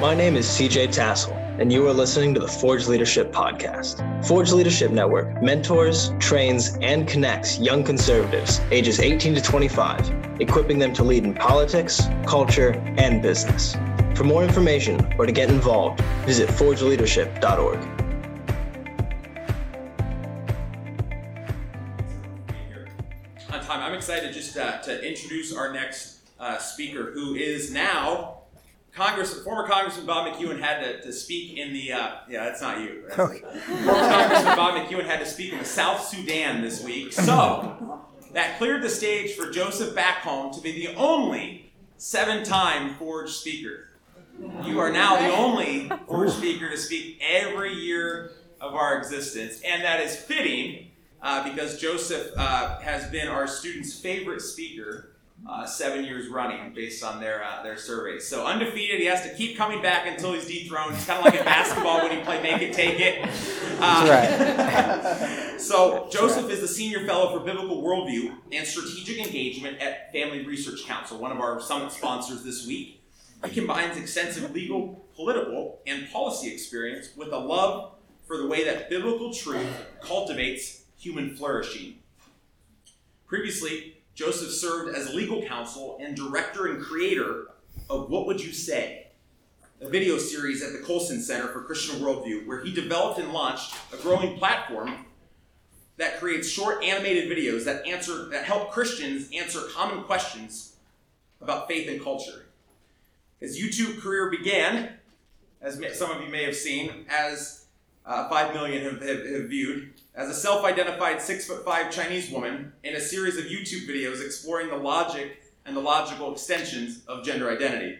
My name is CJ Tassel, and you are listening to the Forge Leadership Podcast. Forge Leadership Network mentors, trains, and connects young conservatives ages 18 to 25, equipping them to lead in politics, culture, and business. For more information or to get involved, visit forgeleadership.org. On time, I'm excited just uh, to introduce our next uh, speaker, who is now Congress, former Congressman Bob McEwen had to, to speak in the, uh, yeah, that's not you. That's, former Congressman Bob McEwen had to speak in the South Sudan this week. So, that cleared the stage for Joseph Backholm to be the only seven time Forge speaker. You are now the only Forge speaker to speak every year of our existence, and that is fitting uh, because Joseph uh, has been our students' favorite speaker uh, seven years running based on their uh, their surveys. So undefeated, he has to keep coming back until he's dethroned. It's kind of like in basketball when you play make it, take it. Uh, That's right. so Joseph is the senior fellow for biblical worldview and strategic engagement at Family Research Council, one of our summit sponsors this week. He combines extensive legal, political, and policy experience with a love for the way that biblical truth cultivates human flourishing. Previously, Joseph served as legal counsel and director and creator of What Would You Say? A video series at the Colson Center for Christian Worldview, where he developed and launched a growing platform that creates short animated videos that answer that help Christians answer common questions about faith and culture. His YouTube career began, as some of you may have seen, as uh, 5 million have, have, have viewed, as a self identified six foot five Chinese woman in a series of YouTube videos exploring the logic and the logical extensions of gender identity.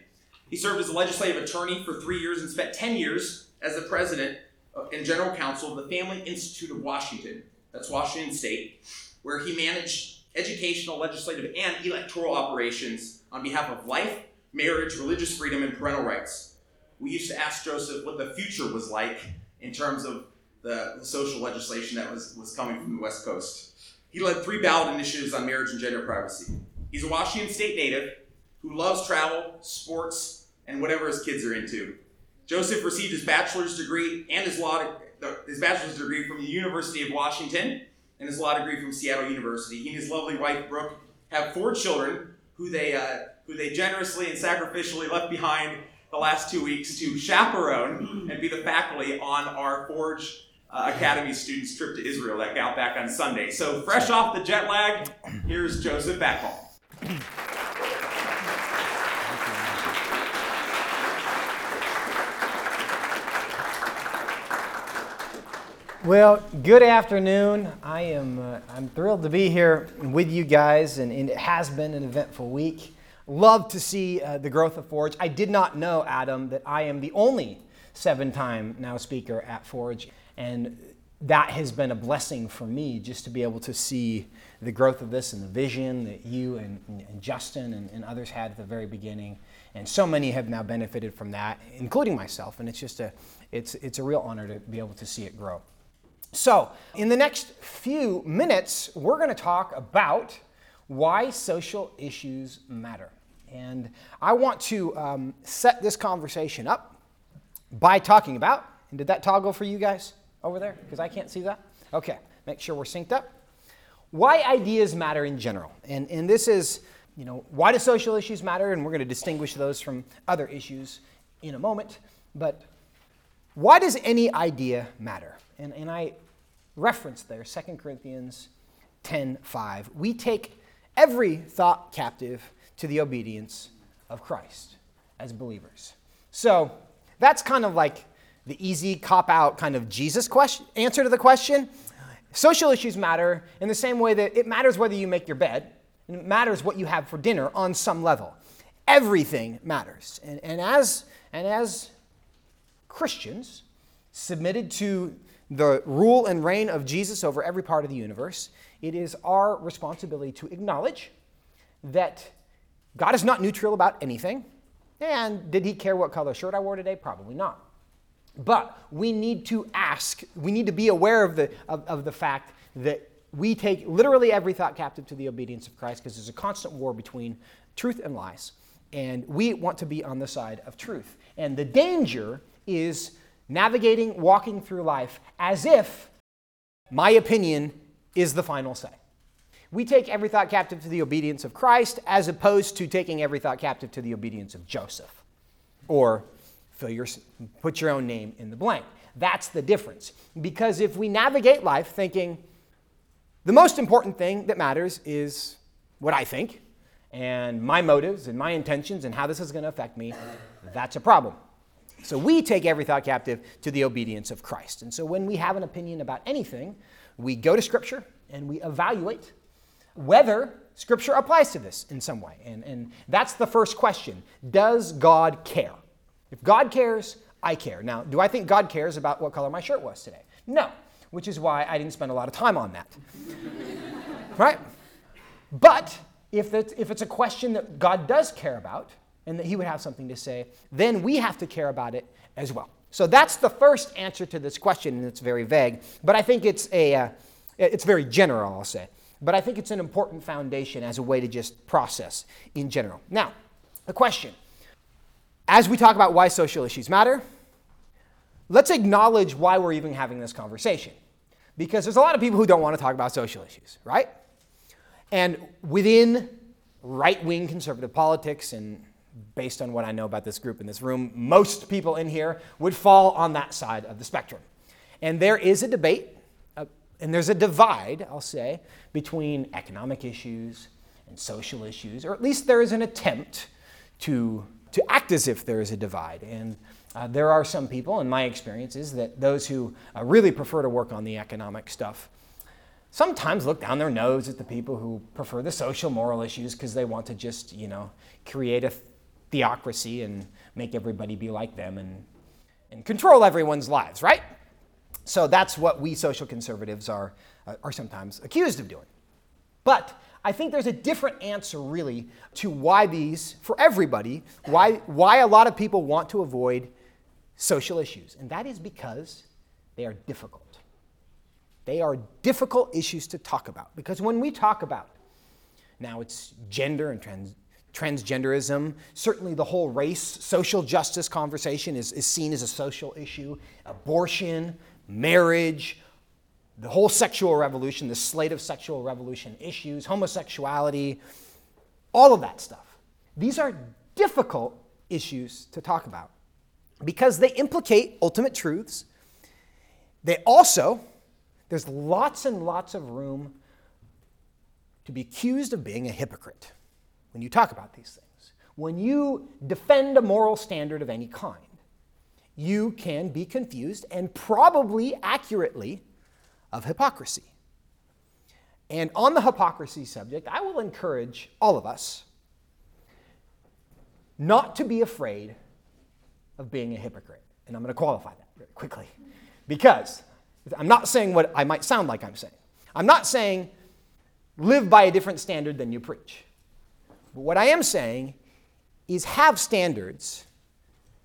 He served as a legislative attorney for three years and spent 10 years as the president and general counsel of the Family Institute of Washington, that's Washington State, where he managed educational, legislative, and electoral operations on behalf of life, marriage, religious freedom, and parental rights. We used to ask Joseph what the future was like in terms of the, the social legislation that was, was coming from the West Coast. He led three ballot initiatives on marriage and gender privacy. He's a Washington State native who loves travel, sports, and whatever his kids are into. Joseph received his bachelor's degree and his law his bachelor's degree from the University of Washington and his law degree from Seattle University. He and his lovely wife Brooke have four children who they uh, who they generously and sacrificially left behind the last two weeks to chaperone and be the faculty on our Forge uh, Academy students' trip to Israel that got back on Sunday. So, fresh off the jet lag, here's Joseph Backholm. Well, good afternoon. I am uh, I'm thrilled to be here with you guys, and, and, it has been an eventful week. Love to see uh, the growth of Forge. I did not know, Adam, that I am the only seven-time now speaker at Forge, and that has been a blessing for me just to be able to see the growth of this and the vision that you and, and Justin and, and, others had at the very beginning. And so many have now benefited from that, including myself. And it's just a, it's, it's a real honor to be able to see it grow. So, in the next few minutes, we're going to talk about why social issues matter. And I want to um, set this conversation up by talking about, and did that toggle for you guys over there? Because I can't see that. Okay, make sure we're synced up. Why ideas matter in general. And, and this is, you know, why do social issues matter? And we're going to distinguish those from other issues in a moment. But why does any idea matter? And, and I reference there 2 Corinthians 10 5. We take every thought captive to the obedience of Christ as believers. So that's kind of like the easy cop out kind of Jesus question, answer to the question. Social issues matter in the same way that it matters whether you make your bed, and it matters what you have for dinner on some level. Everything matters. And, and, as, and as Christians, submitted to the rule and reign of Jesus over every part of the universe, it is our responsibility to acknowledge that God is not neutral about anything. And did he care what color shirt I wore today? Probably not. But we need to ask, we need to be aware of the, of, of the fact that we take literally every thought captive to the obedience of Christ because there's a constant war between truth and lies. And we want to be on the side of truth. And the danger is navigating, walking through life as if my opinion is the final say. We take every thought captive to the obedience of Christ as opposed to taking every thought captive to the obedience of Joseph. Or fill your, put your own name in the blank. That's the difference. Because if we navigate life thinking the most important thing that matters is what I think and my motives and my intentions and how this is going to affect me, that's a problem. So we take every thought captive to the obedience of Christ. And so when we have an opinion about anything, we go to Scripture and we evaluate whether Scripture applies to this in some way. And, and that's the first question Does God care? If God cares, I care. Now, do I think God cares about what color my shirt was today? No, which is why I didn't spend a lot of time on that. right? But if it's, if it's a question that God does care about and that He would have something to say, then we have to care about it as well. So that's the first answer to this question, and it's very vague, but I think it's, a, uh, it's very general, I'll say. But I think it's an important foundation as a way to just process in general. Now, the question as we talk about why social issues matter, let's acknowledge why we're even having this conversation. Because there's a lot of people who don't want to talk about social issues, right? And within right wing conservative politics, and based on what I know about this group in this room, most people in here would fall on that side of the spectrum. And there is a debate, and there's a divide, I'll say, between economic issues and social issues, or at least there is an attempt to, to act as if there is a divide. And uh, there are some people, in my experience, is that those who uh, really prefer to work on the economic stuff sometimes look down their nose at the people who prefer the social moral issues because they want to just, you know, create a theocracy and make everybody be like them and, and control everyone's lives, right? So that's what we social conservatives are, uh, are sometimes accused of doing. But I think there's a different answer, really, to why these, for everybody, why, why a lot of people want to avoid social issues. And that is because they are difficult. They are difficult issues to talk about because when we talk about now it's gender and trans, transgenderism, certainly the whole race, social justice conversation is, is seen as a social issue, abortion, marriage, the whole sexual revolution, the slate of sexual revolution issues, homosexuality, all of that stuff. These are difficult issues to talk about because they implicate ultimate truths. They also there's lots and lots of room to be accused of being a hypocrite when you talk about these things. When you defend a moral standard of any kind, you can be confused and probably accurately of hypocrisy. And on the hypocrisy subject, I will encourage all of us not to be afraid of being a hypocrite. And I'm going to qualify that quickly. Because I'm not saying what I might sound like I'm saying. I'm not saying live by a different standard than you preach. But what I am saying is have standards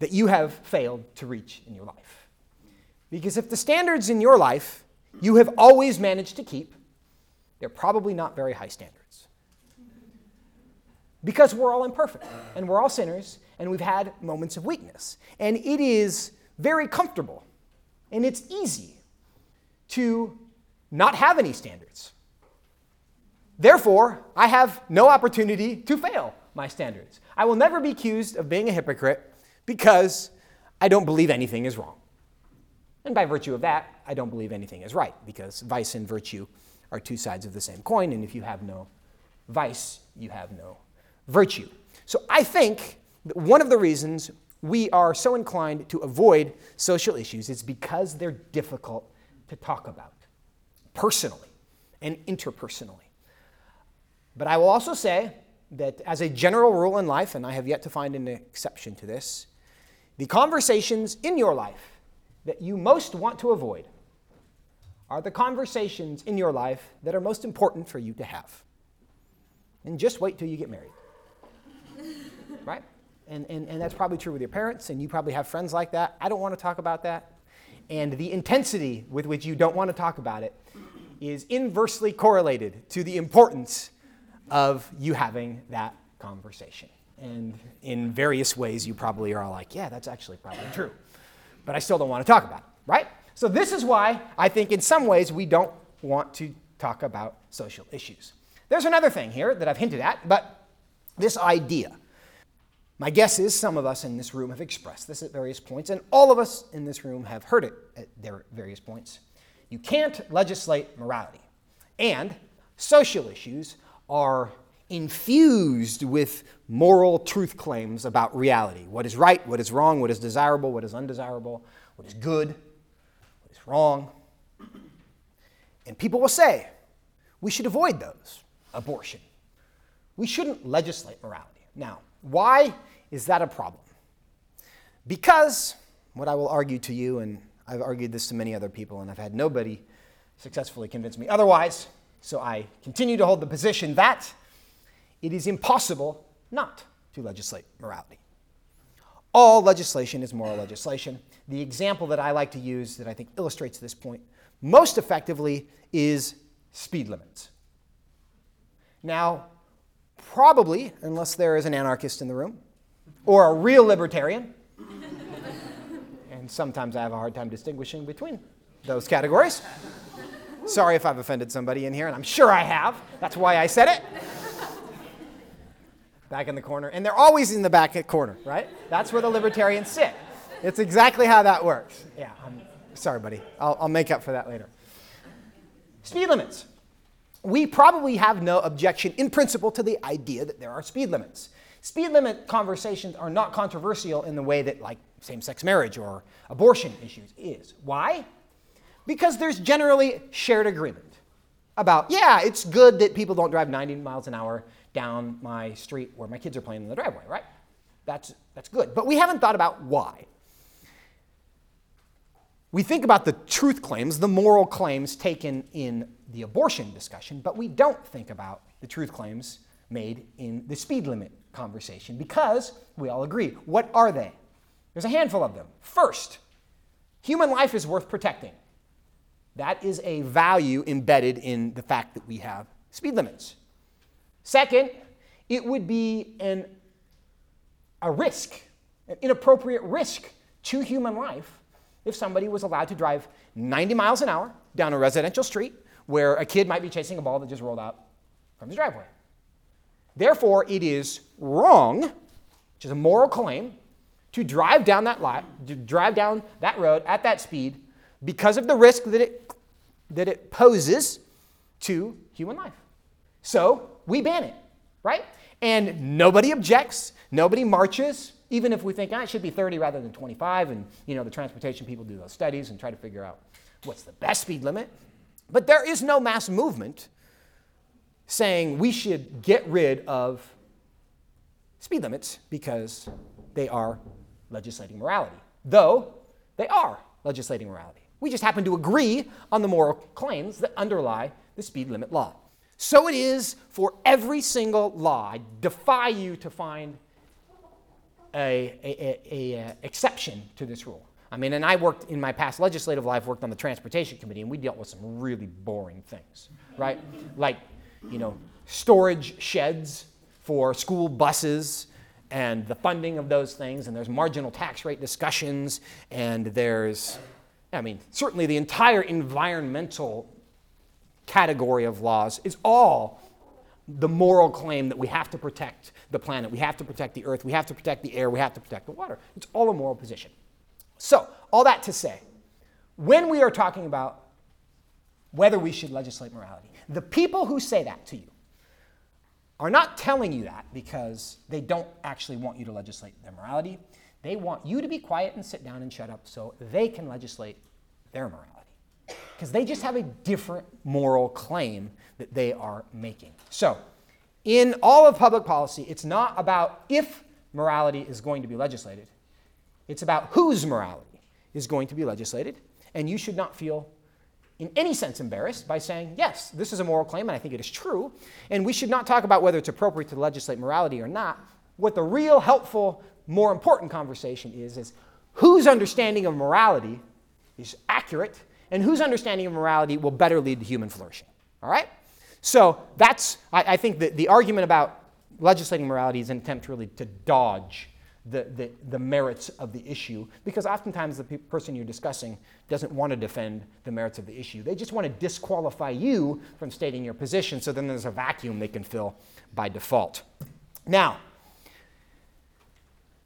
that you have failed to reach in your life. Because if the standards in your life you have always managed to keep, they're probably not very high standards. Because we're all imperfect and we're all sinners and we've had moments of weakness. And it is very comfortable and it's easy to not have any standards. Therefore, I have no opportunity to fail my standards. I will never be accused of being a hypocrite because I don't believe anything is wrong. And by virtue of that, I don't believe anything is right because vice and virtue are two sides of the same coin, and if you have no vice, you have no virtue. So I think that one of the reasons we are so inclined to avoid social issues is because they're difficult to talk about personally and interpersonally. But I will also say that, as a general rule in life, and I have yet to find an exception to this, the conversations in your life that you most want to avoid are the conversations in your life that are most important for you to have. And just wait till you get married. right? And, and, and that's probably true with your parents, and you probably have friends like that. I don't want to talk about that and the intensity with which you don't want to talk about it is inversely correlated to the importance of you having that conversation. And in various ways, you probably are like, yeah, that's actually probably true. But I still don't want to talk about it, right? So, this is why I think in some ways we don't want to talk about social issues. There's another thing here that I've hinted at, but this idea. My guess is some of us in this room have expressed this at various points, and all of us in this room have heard it at their various points. You can't legislate morality. And social issues are infused with moral truth claims about reality what is right, what is wrong, what is desirable, what is undesirable, what is good, what is wrong. And people will say, we should avoid those abortion. We shouldn't legislate morality. Now, why is that a problem? Because, what I will argue to you, and I've argued this to many other people, and I've had nobody successfully convince me otherwise, so I continue to hold the position that it is impossible not to legislate morality. All legislation is moral legislation. The example that I like to use that I think illustrates this point most effectively is speed limits. Now, probably, unless there is an anarchist in the room or a real libertarian, and sometimes I have a hard time distinguishing between those categories. Sorry if I've offended somebody in here, and I'm sure I have. That's why I said it. Back in the corner. And they're always in the back corner, right? That's where the libertarians sit. It's exactly how that works. Yeah, I'm sorry, buddy. I'll, I'll make up for that later. Speed limits. We probably have no objection in principle to the idea that there are speed limits. Speed limit conversations are not controversial in the way that, like, same sex marriage or abortion issues is. Why? Because there's generally shared agreement about, yeah, it's good that people don't drive 90 miles an hour down my street where my kids are playing in the driveway, right? That's, that's good. But we haven't thought about why. We think about the truth claims, the moral claims taken in the abortion discussion, but we don't think about the truth claims made in the speed limit conversation because we all agree. What are they? There's a handful of them. First, human life is worth protecting. That is a value embedded in the fact that we have speed limits. Second, it would be an, a risk, an inappropriate risk to human life if somebody was allowed to drive 90 miles an hour down a residential street where a kid might be chasing a ball that just rolled out from his driveway. Therefore, it is wrong, which is a moral claim, to drive down that lot, to drive down that road at that speed because of the risk that it, that it poses to human life. So we ban it, right? And nobody objects, nobody marches, even if we think ah, it should be 30 rather than 25. And you know, the transportation people do those studies and try to figure out what's the best speed limit. But there is no mass movement saying we should get rid of speed limits because they are legislating morality, though they are legislating morality. We just happen to agree on the moral claims that underlie the speed limit law. So it is for every single law. I defy you to find a, a, a, a, uh, exception to this rule. I mean, and I worked in my past legislative life, worked on the transportation committee, and we dealt with some really boring things, right? like, you know, storage sheds for school buses and the funding of those things, and there's marginal tax rate discussions, and there's I mean, certainly the entire environmental category of laws is all the moral claim that we have to protect the planet, we have to protect the earth, we have to protect the air, we have to protect the water. It's all a moral position. So, all that to say, when we are talking about whether we should legislate morality, the people who say that to you are not telling you that because they don't actually want you to legislate their morality. They want you to be quiet and sit down and shut up so they can legislate their morality. Because they just have a different moral claim that they are making. So, in all of public policy, it's not about if morality is going to be legislated, it's about whose morality is going to be legislated. And you should not feel in any sense embarrassed by saying, yes, this is a moral claim, and I think it is true. And we should not talk about whether it's appropriate to legislate morality or not. What the real helpful more important conversation is, is whose understanding of morality is accurate and whose understanding of morality will better lead to human flourishing. All right? So that's, I, I think, the, the argument about legislating morality is an attempt really to dodge the, the, the merits of the issue because oftentimes the pe- person you're discussing doesn't want to defend the merits of the issue. They just want to disqualify you from stating your position so then there's a vacuum they can fill by default. Now,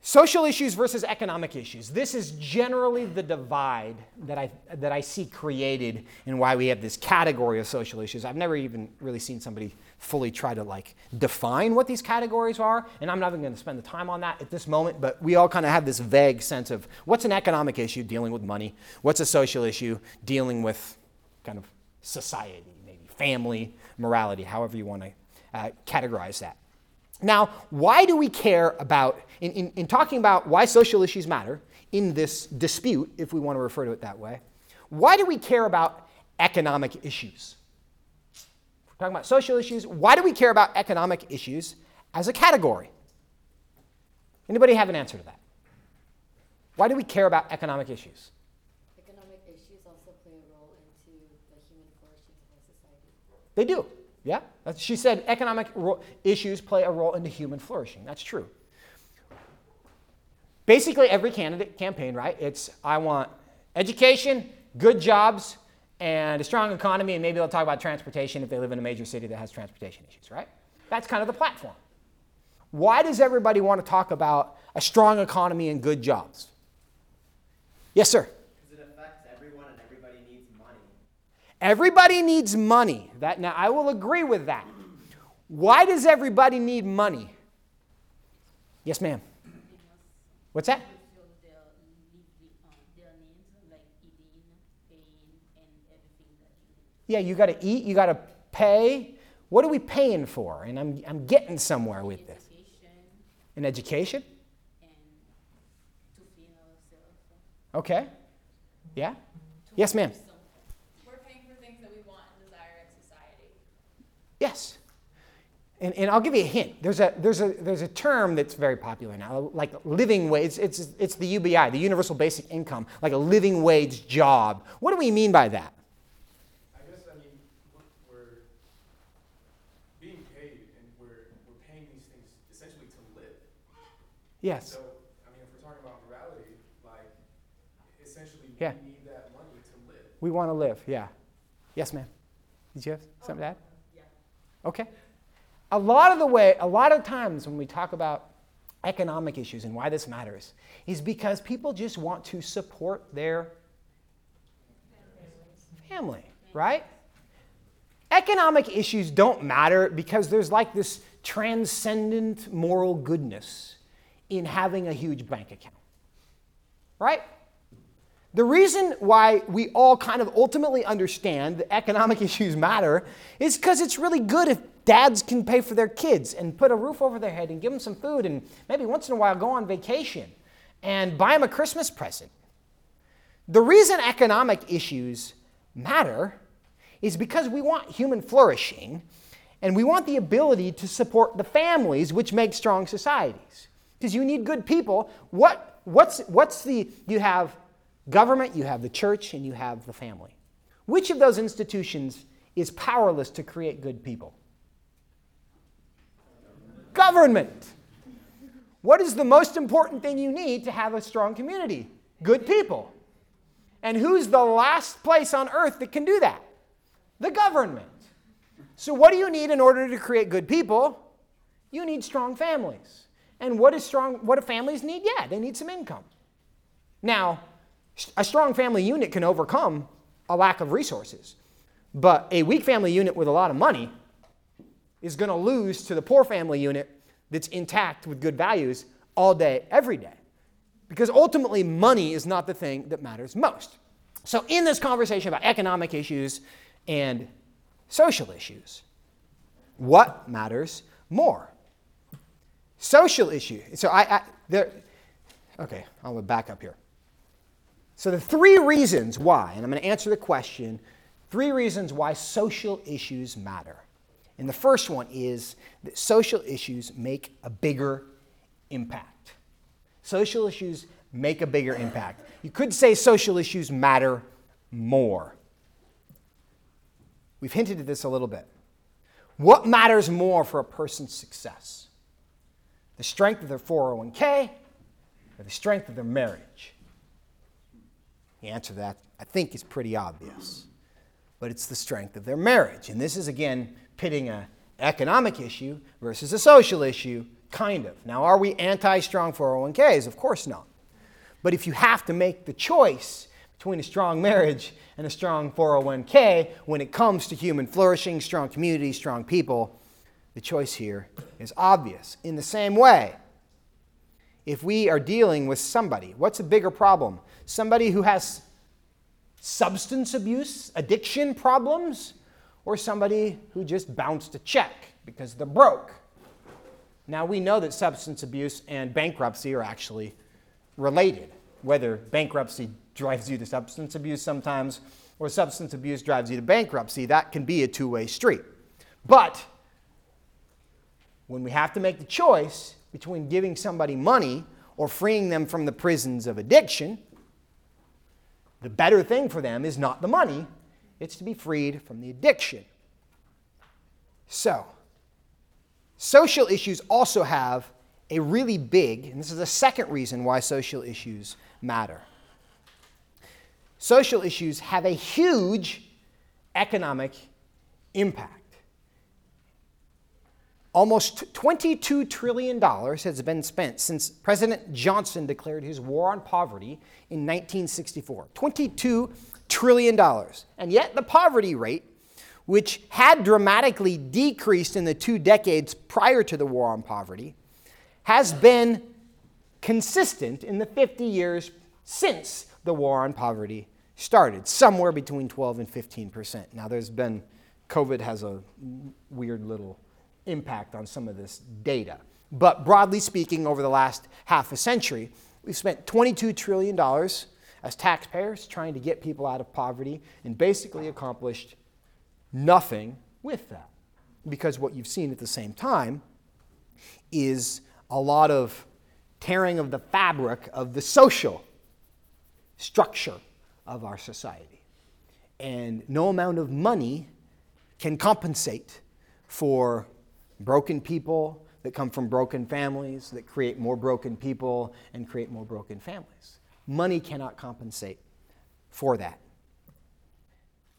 Social issues versus economic issues. This is generally the divide that I, that I see created and why we have this category of social issues. I've never even really seen somebody fully try to like define what these categories are, and I'm not even going to spend the time on that at this moment, but we all kind of have this vague sense of what's an economic issue, dealing with money, what's a social issue, dealing with kind of society, maybe family, morality, however you want to uh, categorize that. Now, why do we care about, in, in, in, talking about why social issues matter in this dispute, if we want to refer to it that way, why do we care about economic issues? If We're talking about social issues. Why do we care about economic issues as a category? Anybody have an answer to that? Why do we care about economic issues? Economic issues also play a role into the human flourishing of society. They do. Yeah, she said economic ro- issues play a role in the human flourishing. That's true. Basically, every candidate campaign, right? It's I want education, good jobs, and a strong economy, and maybe they'll talk about transportation if they live in a major city that has transportation issues, right? That's kind of the platform. Why does everybody want to talk about a strong economy and good jobs? Yes, sir. Everybody needs money. That now I will agree with that. Why does everybody need money? Yes, ma'am. What's that? Yeah, you got to eat, you got to pay. What are we paying for? And I'm, I'm getting somewhere with this. In education? Okay. Yeah? Yes, ma'am. Yes. And, and I'll give you a hint. There's a, there's, a, there's a term that's very popular now, like living wage. It's, it's, it's the UBI, the Universal Basic Income, like a living wage job. What do we mean by that? I guess, I mean, we're being paid and we're, we're paying these things essentially to live. Yes. So, I mean, if we're talking about morality, like, essentially yeah. we need that money to live. We want to live, yeah. Yes, ma'am. Did you have something to add? Okay. A lot of the way, a lot of times when we talk about economic issues and why this matters is because people just want to support their family, right? Economic issues don't matter because there's like this transcendent moral goodness in having a huge bank account, right? The reason why we all kind of ultimately understand that economic issues matter is because it's really good if dads can pay for their kids and put a roof over their head and give them some food and maybe once in a while go on vacation and buy them a Christmas present. The reason economic issues matter is because we want human flourishing and we want the ability to support the families which make strong societies. Because you need good people. What, what's, what's the, you have government, you have the church, and you have the family. Which of those institutions is powerless to create good people? Government. What is the most important thing you need to have a strong community? Good people. And who's the last place on earth that can do that? The government. So, what do you need in order to create good people? You need strong families. And what is strong what do families need? Yeah, they need some income. Now, a strong family unit can overcome a lack of resources. But a weak family unit with a lot of money is going to lose to the poor family unit that's intact with good values all day, every day. Because ultimately, money is not the thing that matters most. So, in this conversation about economic issues and social issues, what matters more? Social issue. So, I, I there, okay, I'll back up here. So, the three reasons why, and I'm going to answer the question three reasons why social issues matter. And the first one is that social issues make a bigger impact. Social issues make a bigger impact. You could say social issues matter more. We've hinted at this a little bit. What matters more for a person's success? The strength of their 401k or the strength of their marriage? The answer to that, I think, is pretty obvious. But it's the strength of their marriage. And this is, again, pitting an economic issue versus a social issue, kind of. Now, are we anti strong 401ks? Of course not. But if you have to make the choice between a strong marriage and a strong 401k when it comes to human flourishing, strong communities, strong people, the choice here is obvious. In the same way, if we are dealing with somebody, what's a bigger problem? Somebody who has substance abuse, addiction problems, or somebody who just bounced a check because they're broke? Now, we know that substance abuse and bankruptcy are actually related, whether bankruptcy drives you to substance abuse sometimes or substance abuse drives you to bankruptcy, that can be a two way street. But when we have to make the choice between giving somebody money or freeing them from the prisons of addiction, the better thing for them is not the money, it's to be freed from the addiction. So, social issues also have a really big, and this is the second reason why social issues matter. Social issues have a huge economic impact. Almost $22 trillion has been spent since President Johnson declared his war on poverty in 1964. $22 trillion. And yet, the poverty rate, which had dramatically decreased in the two decades prior to the war on poverty, has been consistent in the 50 years since the war on poverty started, somewhere between 12 and 15 percent. Now, there's been, COVID has a weird little impact on some of this data. But broadly speaking, over the last half a century, we've spent $22 trillion as taxpayers trying to get people out of poverty and basically accomplished nothing with that. Because what you've seen at the same time is a lot of tearing of the fabric of the social structure of our society. And no amount of money can compensate for broken people that come from broken families, that create more broken people and create more broken families. Money cannot compensate for that.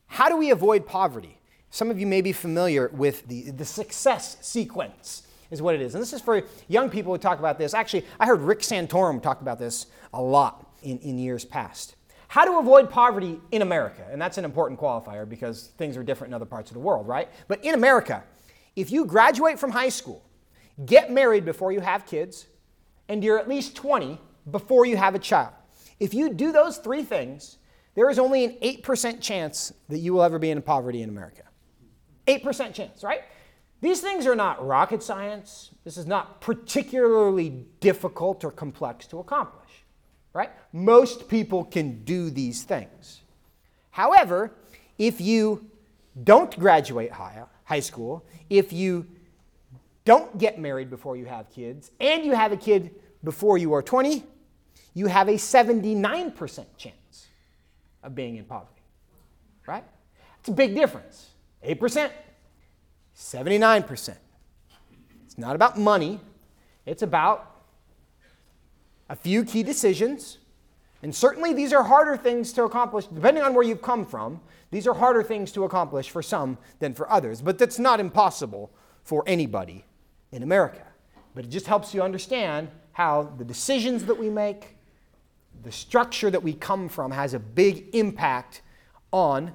How do we avoid poverty? Some of you may be familiar with the, the success sequence, is what it is. And this is for young people who talk about this. Actually, I heard Rick Santorum talk about this a lot in, in years past. How to avoid poverty in America, and that's an important qualifier because things are different in other parts of the world, right? But in America, if you graduate from high school, get married before you have kids, and you're at least 20 before you have a child, if you do those three things, there is only an 8% chance that you will ever be in poverty in America. 8% chance, right? These things are not rocket science. This is not particularly difficult or complex to accomplish right? Most people can do these things. However, if you don't graduate high, high school, if you don't get married before you have kids, and you have a kid before you are 20, you have a 79% chance of being in poverty, right? It's a big difference. 8%, 79%. It's not about money, it's about a few key decisions. And certainly these are harder things to accomplish, depending on where you've come from. These are harder things to accomplish for some than for others. But that's not impossible for anybody in America. But it just helps you understand how the decisions that we make, the structure that we come from, has a big impact on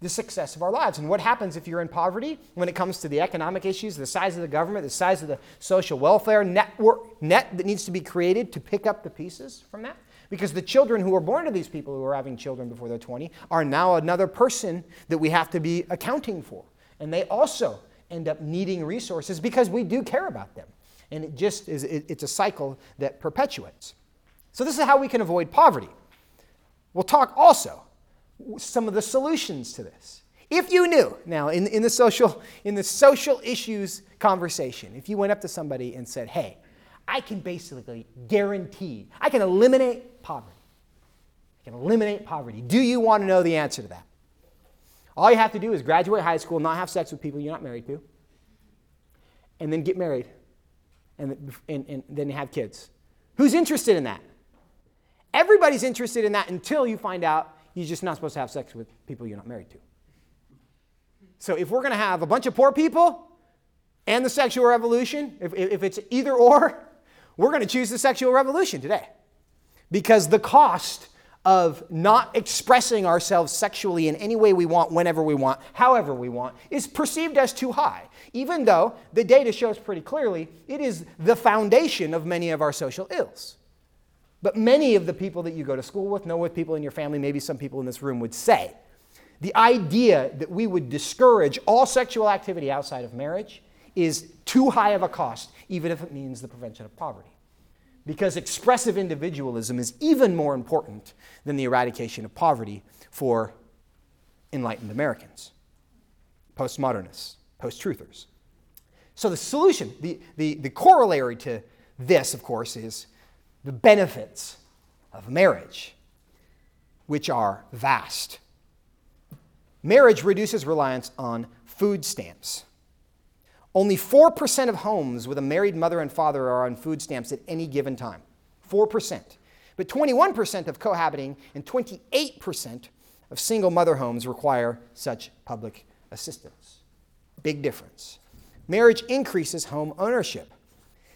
the success of our lives. And what happens if you're in poverty when it comes to the economic issues, the size of the government, the size of the social welfare network net that needs to be created to pick up the pieces from that? Because the children who are born to these people who are having children before they're 20 are now another person that we have to be accounting for. And they also end up needing resources because we do care about them. And it just is, it, it's a cycle that perpetuates. So, this is how we can avoid poverty. We'll talk also some of the solutions to this. If you knew, now in, in, the social, in the social issues conversation, if you went up to somebody and said, hey, I can basically guarantee, I can eliminate poverty. I can eliminate poverty. Do you want to know the answer to that? All you have to do is graduate high school, not have sex with people you're not married to, and then get married and, and, and then have kids. Who's interested in that? Everybody's interested in that until you find out you're just not supposed to have sex with people you're not married to. So if we're going to have a bunch of poor people and the sexual revolution, if, if it's either or, we're going to choose the sexual revolution today. Because the cost of not expressing ourselves sexually in any way we want, whenever we want, however we want, is perceived as too high. Even though the data shows pretty clearly it is the foundation of many of our social ills. But many of the people that you go to school with, know with people in your family, maybe some people in this room would say, the idea that we would discourage all sexual activity outside of marriage is too high of a cost, even if it means the prevention of poverty. Because expressive individualism is even more important than the eradication of poverty for enlightened Americans, postmodernists, post truthers. So, the solution, the, the, the corollary to this, of course, is the benefits of marriage, which are vast. Marriage reduces reliance on food stamps. Only 4% of homes with a married mother and father are on food stamps at any given time. 4%. But 21% of cohabiting and 28% of single mother homes require such public assistance. Big difference. Marriage increases home ownership.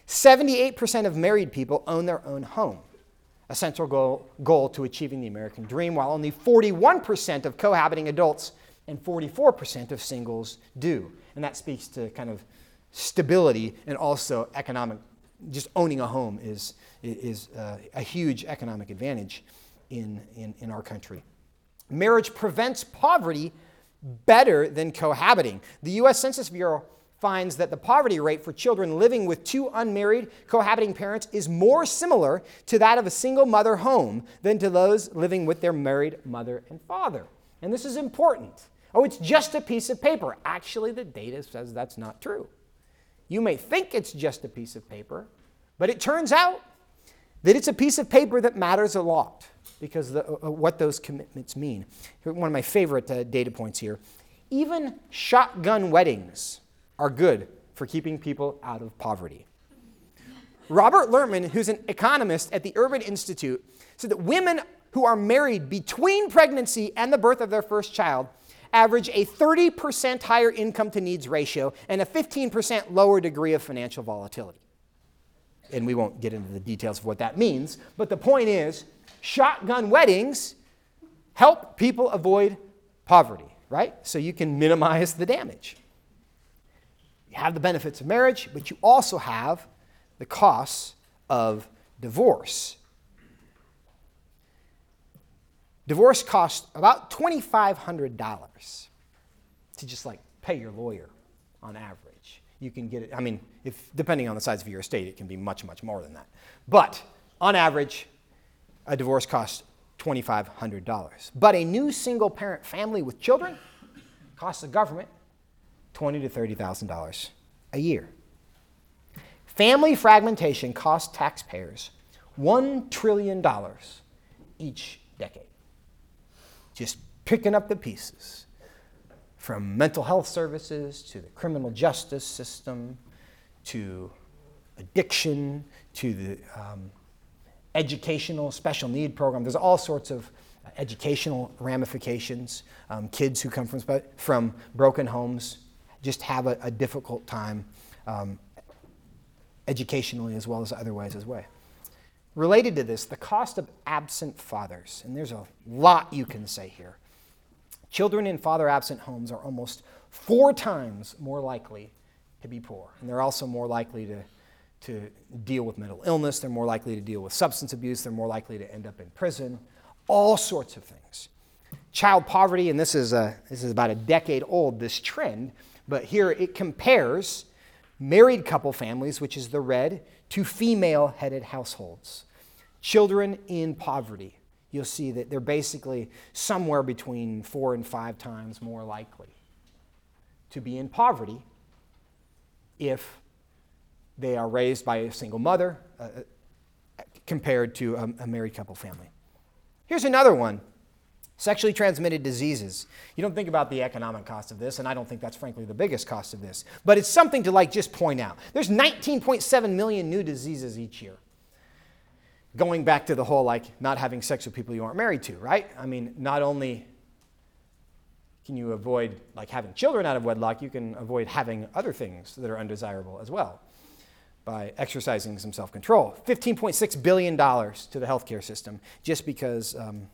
78% of married people own their own home, a central goal, goal to achieving the American dream, while only 41% of cohabiting adults and 44% of singles do. And that speaks to kind of stability and also economic, just owning a home is, is uh, a huge economic advantage in, in, in our country. Marriage prevents poverty better than cohabiting. The US Census Bureau finds that the poverty rate for children living with two unmarried cohabiting parents is more similar to that of a single mother home than to those living with their married mother and father. And this is important. Oh, it's just a piece of paper. Actually, the data says that's not true. You may think it's just a piece of paper, but it turns out that it's a piece of paper that matters a lot because of uh, uh, what those commitments mean. One of my favorite uh, data points here. Even shotgun weddings are good for keeping people out of poverty. Robert Lerman, who's an economist at the Urban Institute, said that women who are married between pregnancy and the birth of their first child average a 30% higher income to needs ratio and a 15% lower degree of financial volatility. And we won't get into the details of what that means, but the point is shotgun weddings help people avoid poverty, right? So you can minimize the damage. You have the benefits of marriage, but you also have the costs of divorce. Divorce costs about $2,500 to just like pay your lawyer on average. You can get it, I mean, if, depending on the size of your estate, it can be much, much more than that. But on average, a divorce costs $2,500. But a new single parent family with children costs the government twenty to thirty thousand dollars a year. Family fragmentation costs taxpayers one trillion dollars each decade. Just picking up the pieces from mental health services to the criminal justice system to addiction to the um, educational special need program. There's all sorts of educational ramifications. Um, kids who come from, from broken homes just have a, a difficult time um, educationally as well as other ways as well. Related to this, the cost of absent fathers, and there's a lot you can say here. Children in father absent homes are almost four times more likely to be poor, and they're also more likely to, to deal with mental illness, they're more likely to deal with substance abuse, they're more likely to end up in prison, all sorts of things. Child poverty, and this is, a, this is about a decade old, this trend, but here it compares married couple families, which is the red, to female headed households. Children in poverty, you'll see that they're basically somewhere between four and five times more likely to be in poverty if they are raised by a single mother uh, uh compared to a, a married couple family. Here's another one Sexually transmitted diseases. You don't think about the economic cost of this, and I don't think that's frankly the biggest cost of this. But it's something to like just point out. There's 19.7 million new diseases each year. Going back to the whole like not having sex with people you aren't married to, right? I mean, not only can you avoid like having children out of wedlock, you can avoid having other things that are undesirable as well by exercising some self-control. $15.6 billion to the healthcare system just because um,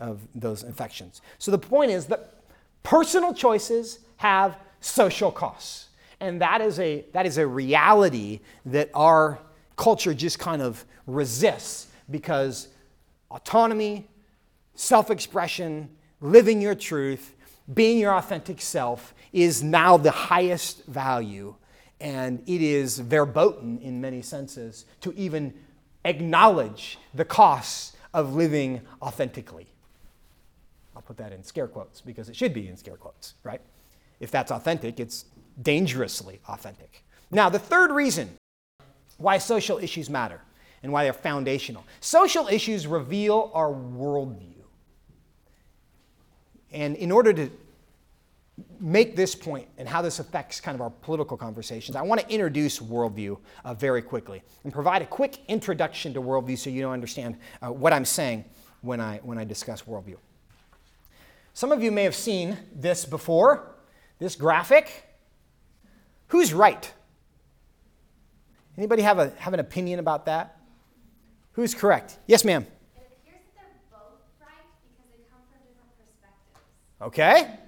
of those infections. So the point is that personal choices have social costs. And that is a, that is a reality that our culture just kind of resists because autonomy, self expression, living your truth, being your authentic self is now the highest value. And it is verboten in many senses to even acknowledge the costs of living authentically. I'll put that in scare quotes because it should be in scare quotes, right? If that's authentic, it's dangerously authentic. Now, the third reason why social issues matter and why they're foundational social issues reveal our worldview. And in order to make this point and how this affects kind of our political conversations, I want to introduce worldview uh, very quickly and provide a quick introduction to worldview so you don't understand uh, what I'm saying when I, when I discuss worldview. Some of you may have seen this before, this graphic. Who's right? Anybody have, a, have an opinion about that? Who's correct? Yes, ma'am. It appears that they're both right because they come from different perspectives. Okay.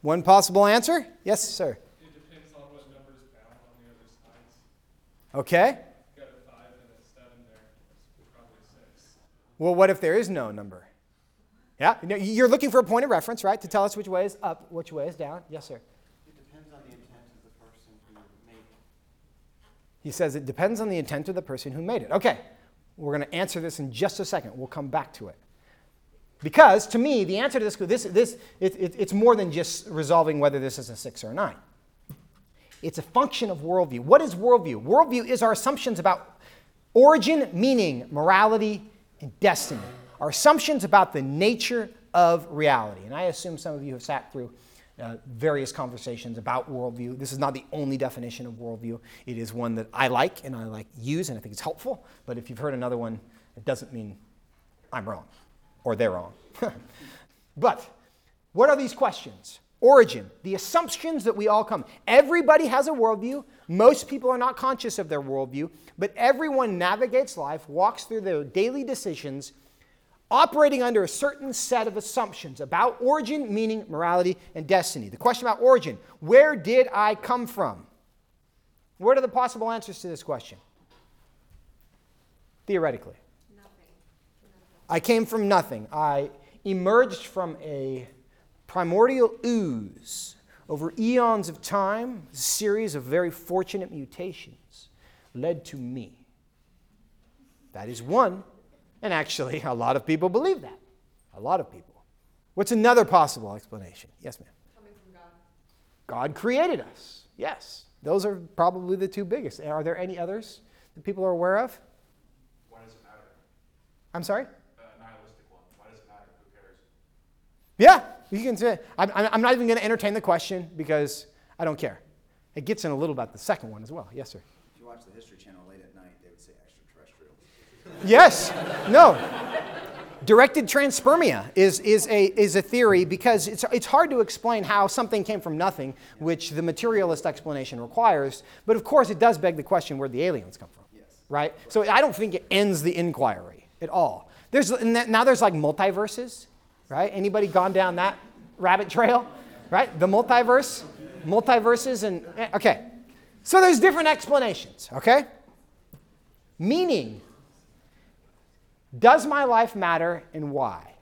One possible answer? Yes, sir. It depends on what number is bound on the other sides. Okay. Got a five and a seven there, it's probably six. Well, what if there is no number? Yeah? You know, You're looking for a point of reference, right? To tell us which way is up, which way is down. Yes, sir. It depends on the intent of the person who made it. He says it depends on the intent of the person who made it. Okay. We're going to answer this in just a second. We'll come back to it. Because to me, the answer to this, this, this it, it, it's more than just resolving whether this is a six or a nine. It's a function of worldview. What is worldview? Worldview is our assumptions about origin, meaning, morality, and destiny. Our assumptions about the nature of reality. And I assume some of you have sat through uh, various conversations about worldview. This is not the only definition of worldview. It is one that I like and I like use, and I think it's helpful. But if you've heard another one, it doesn't mean I'm wrong or they're wrong. but what are these questions? Origin, the assumptions that we all come. Everybody has a worldview. Most people are not conscious of their worldview, but everyone navigates life, walks through their daily decisions, operating under a certain set of assumptions about origin, meaning, morality, and destiny. The question about origin where did I come from? What are the possible answers to this question? Theoretically. Nothing. I came from nothing. I emerged from a primordial ooze over eons of time, a series of very fortunate mutations led to me. That is one. And actually, a lot of people believe that. A lot of people. What's another possible explanation? Yes, ma'am. Coming from God. God created us. Yes. Those are probably the two biggest. Are there any others that people are aware of? Why does it matter? I'm sorry? Uh, nihilistic one, why does it matter? Who cares? Yeah, you can say. I'm, I'm I'm not even going to entertain the question because I don't care. It gets in a little about the second one as well. Yes, sir. If you watch the History Channel late at night, they would say extraterrestrial. Yes. No. Directed panspermia is, is, a, is a theory because it's, it's hard to explain how something came from nothing, which the materialist explanation requires. But of course, it does beg the question where the aliens come from. Yes. Right? So I don't think it ends the inquiry at all. There's, now there's like multiverses, right? Anybody gone down that rabbit trail? Right? The multiverse? Multiverses and, eh, okay. So there's different explanations, okay? Meaning, does my life matter and why?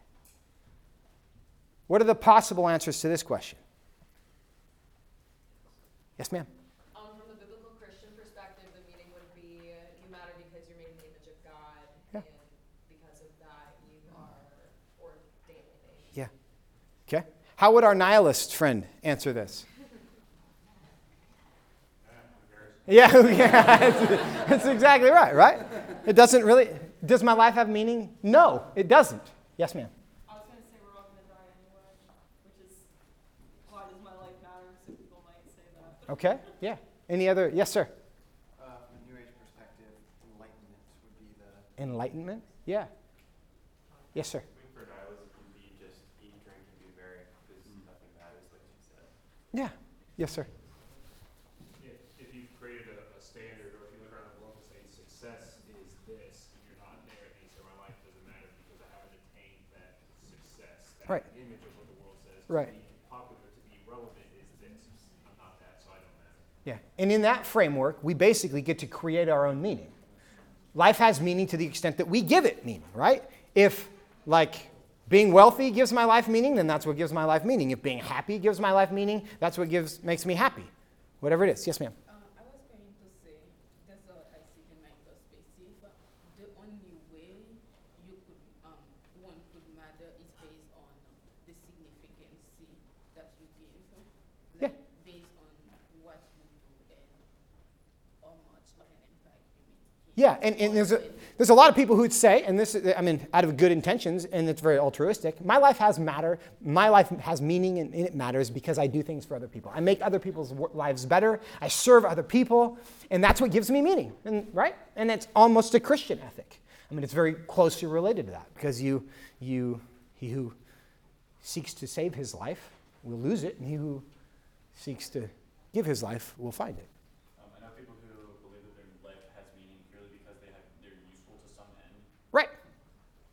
What are the possible answers to this question? Yes, ma'am. Um, from the biblical Christian perspective, the meaning would be you matter because you're made in the image of God, Yeah. and because of that, you are ordained in a Yeah. Okay. How would our nihilist friend answer this? Yeah, yeah, that's, that's exactly right, right? It doesn't really, does my life have meaning? No, it doesn't. Yes, ma'am. I was going to say we're all going to die anyway, which is why does my life matter? Okay, yeah. Any other? Yes, sir. Uh, a New Age perspective, enlightenment would be the. Enlightenment? Yeah. Yes, sir. Yeah. Yes, sir. Right. image of what the world says. Right. To be popular, to be relevant is this. I'm not that, so I don't matter. Yeah. And in that framework, we basically get to create our own meaning. Life has meaning to the extent that we give it meaning, right? If, like, being wealthy gives my life meaning, then that's what gives my life meaning. If being happy gives my life meaning, that's what gives makes me happy. Whatever it is. Yes, ma'am. Uh, I was going to say, that's what I see in my perspective. The only way you could, um, one could matter is based on the significance that you give. Yeah. Like, Based on what you do and how much of an impact you make. Yeah, and, and there's, a, there's a lot of people who'd say, and this, I mean, out of good intentions, and it's very altruistic, my life has matter, my life has meaning, and, and it matters because I do things for other people. I make other people's lives better, I serve other people, and that's what gives me meaning, and, right? And it's almost a Christian ethic. I mean, it's very closely related to that because you, you, he who seeks to save his life will lose it, and he who seeks to give his life will find it. Um, I know people who believe that their life has meaning purely because they have, they're useful to some end. Right.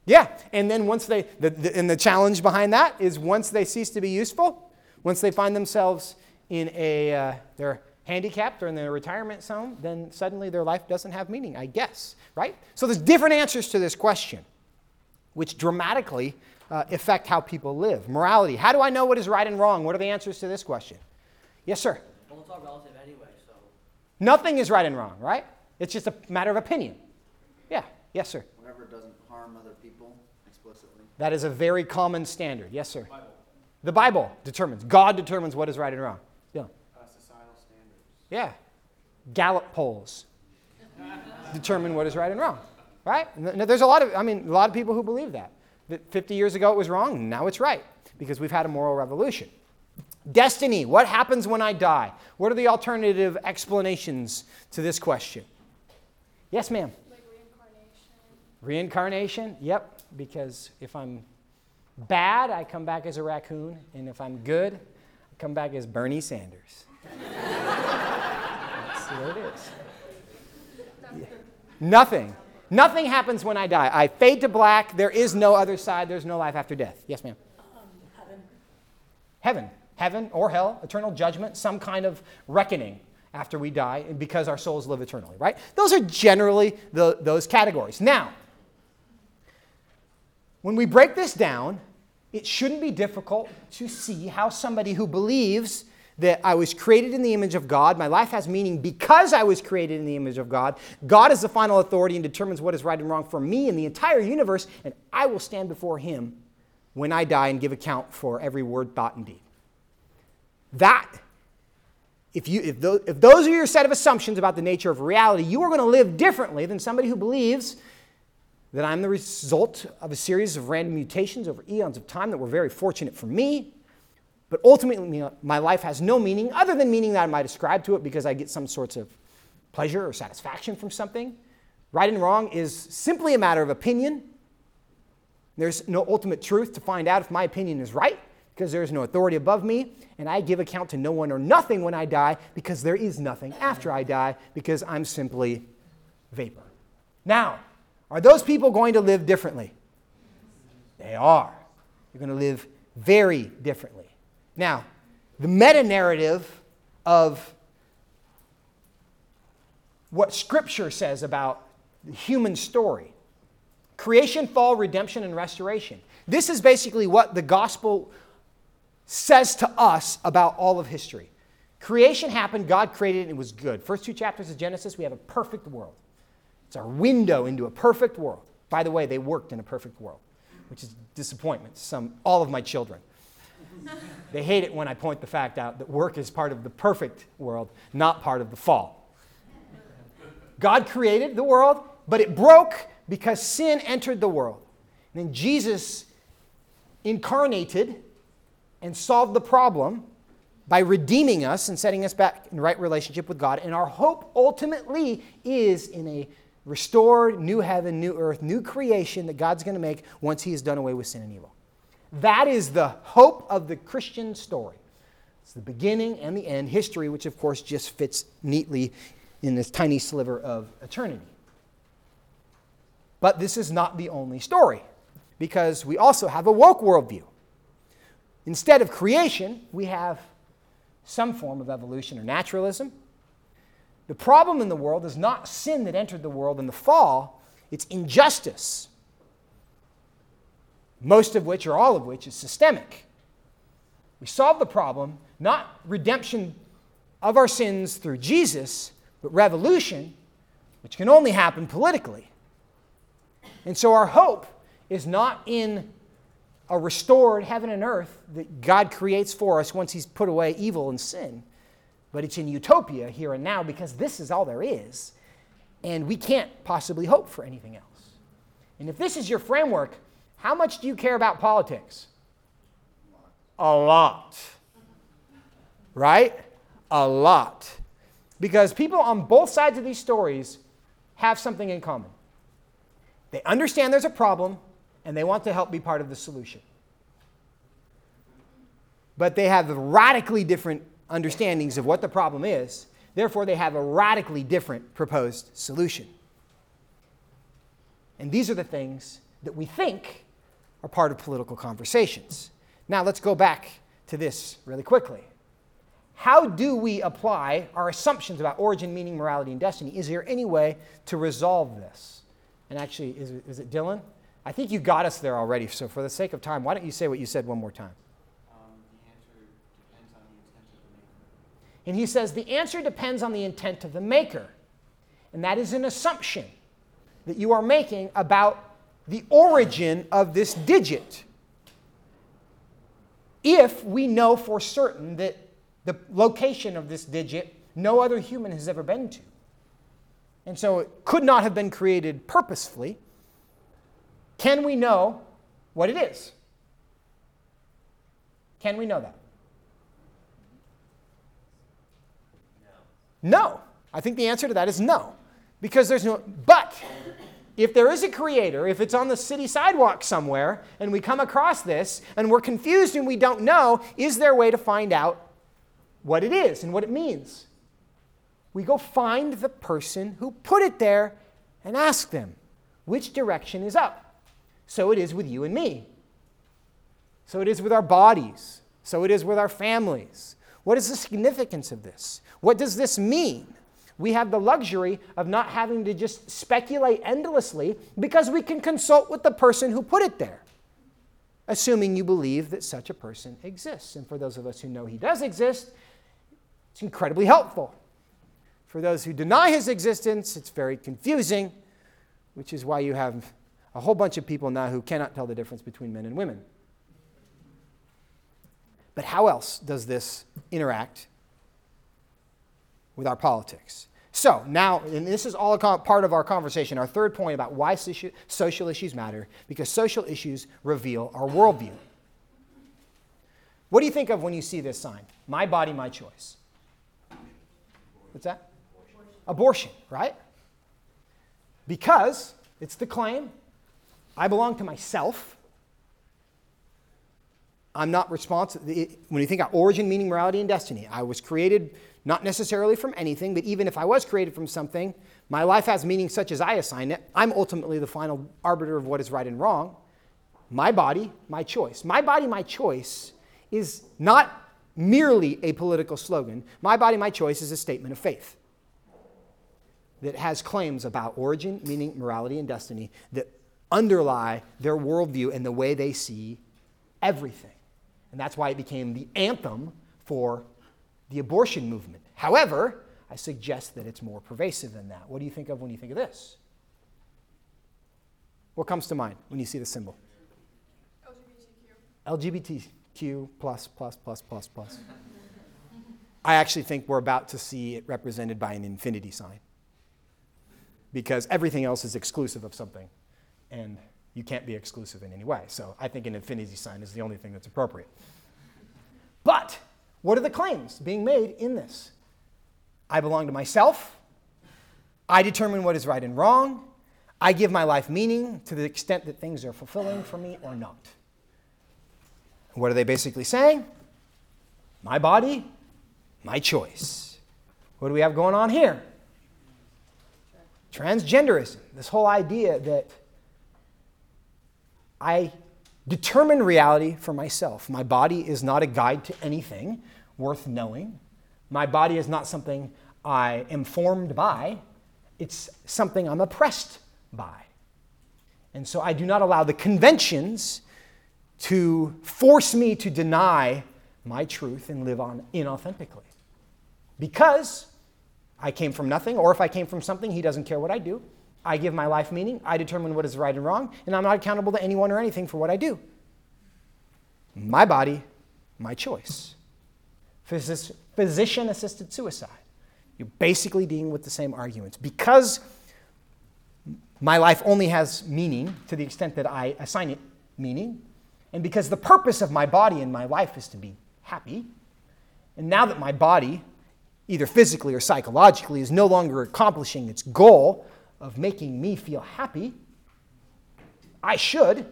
Yeah. And then once they, the, the, and the challenge behind that is once they cease to be useful, once they find themselves in a, uh, they're handicapped or in their retirement zone, then suddenly their life doesn't have meaning, I guess. Right? So there's different answers to this question, which dramatically uh, affect how people live. Morality. How do I know what is right and wrong? What are the answers to this question? Yes, sir. Well, it's all relative anyway, so. Nothing is right and wrong, right? It's just a matter of opinion. Yeah. Yes, sir. whatever doesn't harm other people explicitly. That is a very common standard. Yes, sir. The Bible determines. God determines what is right and wrong. Yeah. Uh, societal standards. Yeah. Gallup polls determine what is right and wrong. Right? And there's a lot of, I mean, a lot of people who believe that. That 50 years ago it was wrong, now it's right because we've had a moral revolution. Destiny. What happens when I die? What are the alternative explanations to this question? Yes, ma'am. Like reincarnation. Reincarnation? Yep, because if I'm bad, I come back as a raccoon, and if I'm good, I come back as Bernie Sanders. That's what it is. Yeah. Nothing. Nothing happens when I die. I fade to black. There is no other side. There's no life after death. Yes, ma'am. heaven. Heaven. Heaven or hell, eternal judgment, some kind of reckoning after we die because our souls live eternally, right? Those are generally the, those categories. Now, when we break this down, it shouldn't be difficult to see how somebody who believes that I was created in the image of God, my life has meaning because I was created in the image of God, God is the final authority and determines what is right and wrong for me and the entire universe, and I will stand before Him when I die and give account for every word, thought, and deed. That, if, you, if, those, if those are your set of assumptions about the nature of reality, you are going to live differently than somebody who believes that I'm the result of a series of random mutations over eons of time that were very fortunate for me. But ultimately, my life has no meaning other than meaning that I might ascribe to it because I get some sorts of pleasure or satisfaction from something. Right and wrong is simply a matter of opinion. There's no ultimate truth to find out if my opinion is right because there is no authority above me, and I give account to no one or nothing when I die because there is nothing after I die because I'm simply vapor. Now, are those people going to live differently? They are. They're going to live very differently. Now, the meta narrative of what Scripture says about the human story creation, fall, redemption, and restoration. This is basically what the gospel says to us about all of history. Creation happened, God created it, and it was good. First two chapters of Genesis, we have a perfect world. It's our window into a perfect world. By the way, they worked in a perfect world, which is disappointment to some all of my children. they hate it when I point the fact out that work is part of the perfect world, not part of the fall. God created the world, but it broke because sin entered the world. And then Jesus incarnated and solved the problem by redeeming us and setting us back in right relationship with God. And our hope ultimately is in a restored new heaven, new earth, new creation that God's going to make once He has done away with sin and evil. That is the hope of the Christian story. It's the beginning and the end, history, which of course just fits neatly in this tiny sliver of eternity. But this is not the only story, because we also have a woke worldview. Instead of creation, we have some form of evolution or naturalism. The problem in the world is not sin that entered the world in the fall, it's injustice, most of which, or all of which, is systemic. We solve the problem, not redemption of our sins through Jesus, but revolution, which can only happen politically. And so our hope is not in a restored heaven and earth that God creates for us once He's put away evil and sin, but it's in utopia here and now because this is all there is, and we can't possibly hope for anything else. And if this is your framework, how much do you care about politics? A lot. Right? A lot. Because people on both sides of these stories have something in common. They understand there's a problem and they want to help be part of the solution. But they have radically different understandings of what the problem is. Therefore, they have a radically different proposed solution. And these are the things that we think are part of political conversations. Now, let's go back to this really quickly. How do we apply our assumptions about origin, meaning, morality, and destiny? Is there any way to resolve this? And actually, is it, is it Dylan? I think you got us there already. So, for the sake of time, why don't you say what you said one more time? Um, the answer depends on the intent of the maker. And he says the answer depends on the intent of the maker. And that is an assumption that you are making about the origin of this digit. If we know for certain that the location of this digit no other human has ever been to. And so it could not have been created purposefully. Can we know what it is? Can we know that? No. I think the answer to that is no. Because there's no, but if there is a creator, if it's on the city sidewalk somewhere, and we come across this and we're confused and we don't know, is there a way to find out what it is and what it means? We go find the person who put it there and ask them, which direction is up? So it is with you and me. So it is with our bodies. So it is with our families. What is the significance of this? What does this mean? We have the luxury of not having to just speculate endlessly because we can consult with the person who put it there, assuming you believe that such a person exists. And for those of us who know he does exist, it's incredibly helpful. For those who deny his existence, it's very confusing, which is why you have a whole bunch of people now who cannot tell the difference between men and women. But how else does this interact with our politics? So now, and this is all a part of our conversation, our third point about why social issues matter, because social issues reveal our worldview. What do you think of when you see this sign? My body, my choice. What's that? Abortion, Abortion right? Because it's the claim I belong to myself. I'm not responsible. When you think of origin, meaning, morality, and destiny, I was created not necessarily from anything, but even if I was created from something, my life has meaning such as I assign it. I'm ultimately the final arbiter of what is right and wrong. My body, my choice. My body, my choice is not merely a political slogan. My body, my choice is a statement of faith that has claims about origin, meaning, morality, and destiny that underlie their worldview and the way they see everything. And that's why it became the anthem for the abortion movement. However, I suggest that it's more pervasive than that. What do you think of when you think of this? What comes to mind when you see the symbol? LGBTQ. LGBTQ plus, plus, plus, plus, plus. I actually think we're about to see it represented by an infinity sign because everything else is exclusive of something, and you can't be exclusive in any way. So I think an infinity sign is the only thing that's appropriate. But What are the claims being made in this? I belong to myself. I determine what is right and wrong. I give my life meaning to the extent that things are fulfilling for me or not. What are they basically saying? My body, my choice. What do we have going on here? Transgenderism. This whole idea that I determine reality for myself. My body is not a guide to anything worth knowing. My body is not something I am formed by, it's something I'm oppressed by. And so I do not allow the conventions to force me to deny my truth and live on inauthentically. Because I came from nothing, or if I came from something, he doesn't care what I do. I give my life meaning, I determine what is right and wrong, and I'm not accountable to anyone or anything for what I do. My body, my choice. Physician assisted suicide. You're basically dealing with the same arguments. Because my life only has meaning to the extent that I assign it meaning, and because the purpose of my body and my life is to be happy, and now that my body, either physically or psychologically, is no longer accomplishing its goal of making me feel happy, I should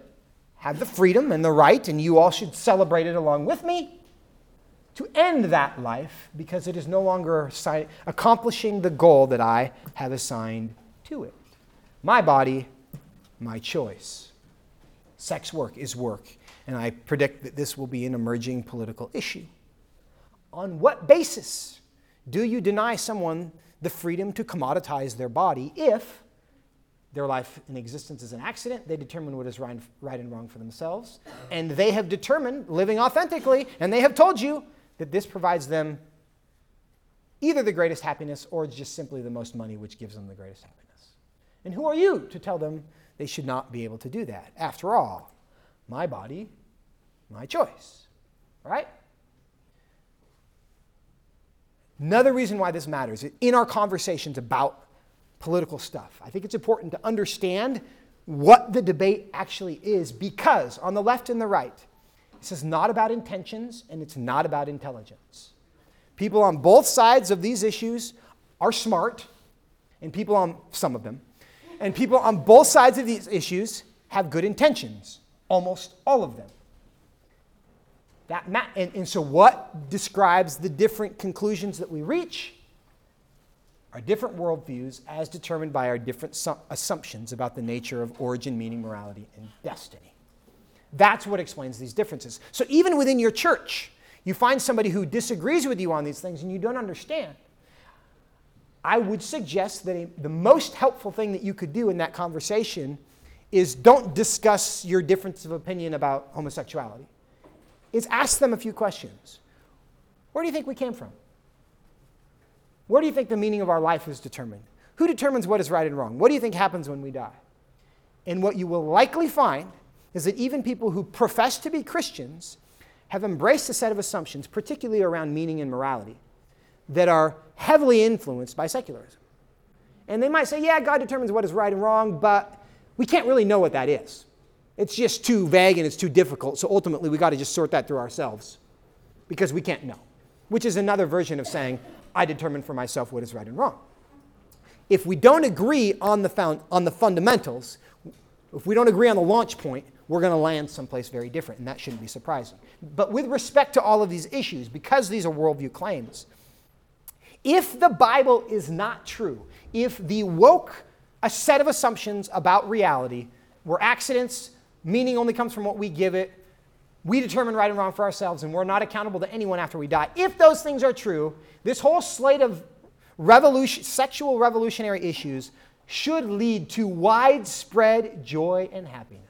have the freedom and the right, and you all should celebrate it along with me, to end that life because it is no longer accomplishing the goal that I have assigned to it. My body, my choice. Sex work is work, and I predict that this will be an emerging political issue. On what basis do you deny someone the freedom to commoditize their body if their life and existence is an accident. They determine what is right, and wrong for themselves. And they have determined, living authentically, and they have told you that this provides them either the greatest happiness or just simply the most money, which gives them the greatest happiness. And who are you to tell them they should not be able to do that? After all, my body, my choice. Right? Another reason why this matters in our conversations about political stuff, I think it's important to understand what the debate actually is because on the left and the right, this is not about intentions and it's not about intelligence. People on both sides of these issues are smart, and people on some of them, and people on both sides of these issues have good intentions, almost all of them. That ma- and, and so, what describes the different conclusions that we reach are different worldviews as determined by our different su- assumptions about the nature of origin, meaning, morality, and destiny. That's what explains these differences. So, even within your church, you find somebody who disagrees with you on these things and you don't understand. I would suggest that a, the most helpful thing that you could do in that conversation is don't discuss your difference of opinion about homosexuality is ask them a few questions. Where do you think we came from? Where do you think the meaning of our life is determined? Who determines what is right and wrong? What do you think happens when we die? And what you will likely find is that even people who profess to be Christians have embraced a set of assumptions, particularly around meaning and morality, that are heavily influenced by secularism. And they might say, yeah, God determines what is right and wrong, but we can't really know what that is. It's just too vague and it's too difficult. So ultimately, we got to just sort that through ourselves because we can't know, which is another version of saying, I determine for myself what is right and wrong. If we don't agree on the, found, on the fundamentals, if we don't agree on the launch point, we're going to land someplace very different, and that shouldn't be surprising. But with respect to all of these issues, because these are worldview claims, if the Bible is not true, if the woke, a set of assumptions about reality, were accidents, Meaning only comes from what we give it. We determine right and wrong for ourselves, and we're not accountable to anyone after we die. If those things are true, this whole slate of revolution, sexual revolutionary issues should lead to widespread joy and happiness.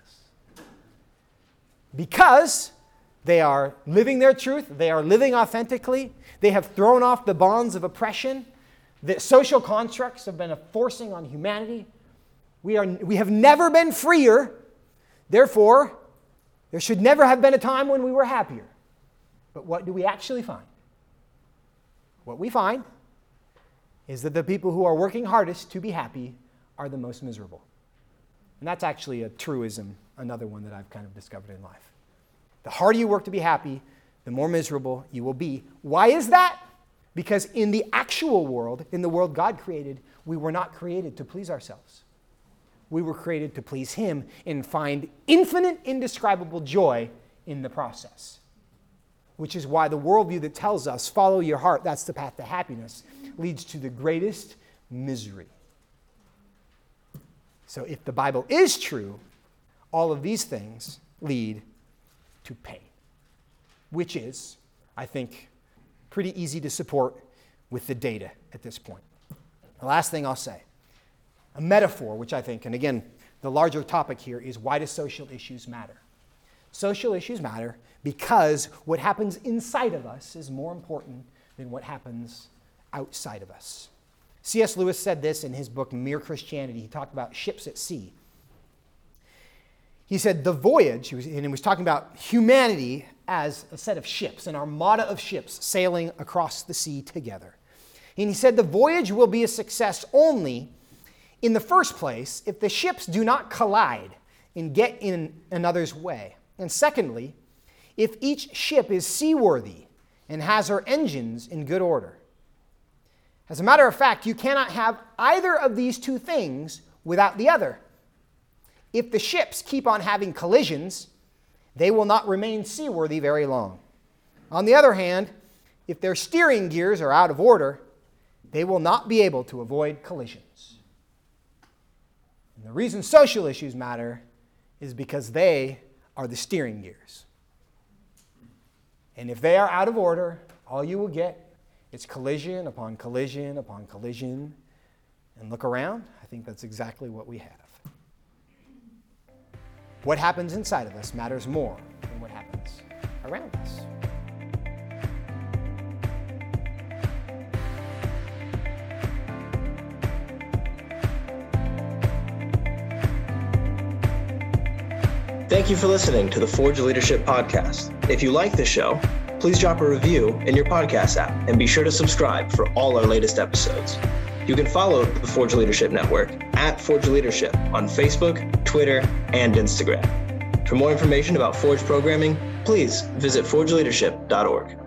Because they are living their truth, they are living authentically, they have thrown off the bonds of oppression that social constructs have been forcing on humanity. We, are, we have never been freer Therefore, there should never have been a time when we were happier. But what do we actually find? What we find is that the people who are working hardest to be happy are the most miserable. And that's actually a truism, another one that I've kind of discovered in life. The harder you work to be happy, the more miserable you will be. Why is that? Because in the actual world, in the world God created, we were not created to please ourselves. We were created to please Him and find infinite, indescribable joy in the process. Which is why the worldview that tells us, follow your heart, that's the path to happiness, leads to the greatest misery. So if the Bible is true, all of these things lead to pain, which is, I think, pretty easy to support with the data at this point. The last thing I'll say a metaphor, which I think, and again, the larger topic here is why do social issues matter? Social issues matter because what happens inside of us is more important than what happens outside of us. C.S. Lewis said this in his book Mere Christianity. He talked about ships at sea. He said, The voyage, and he was talking about humanity as a set of ships, an armada of ships sailing across the sea together. And he said, The voyage will be a success only, in the first place, if the ships do not collide and get in another's way. And secondly, if each ship is seaworthy and has her engines in good order. As a matter of fact, you cannot have either of these two things without the other. If the ships keep on having collisions, they will not remain seaworthy very long. On the other hand, if their steering gears are out of order, they will not be able to avoid collisions. The reason social issues matter is because they are the steering gears. And if they are out of order, all you will get is collision upon collision upon collision. And look around, I think that's exactly what we have. What happens inside of us matters more than what happens around us. Thank you for listening to the Forge Leadership Podcast. If you like the show, please drop a review in your podcast app and be sure to subscribe for all our latest episodes. You can follow the Forge Leadership Network at Forge Leadership on Facebook, Twitter, and Instagram. For more information about Forge programming, please visit forgeleadership.org.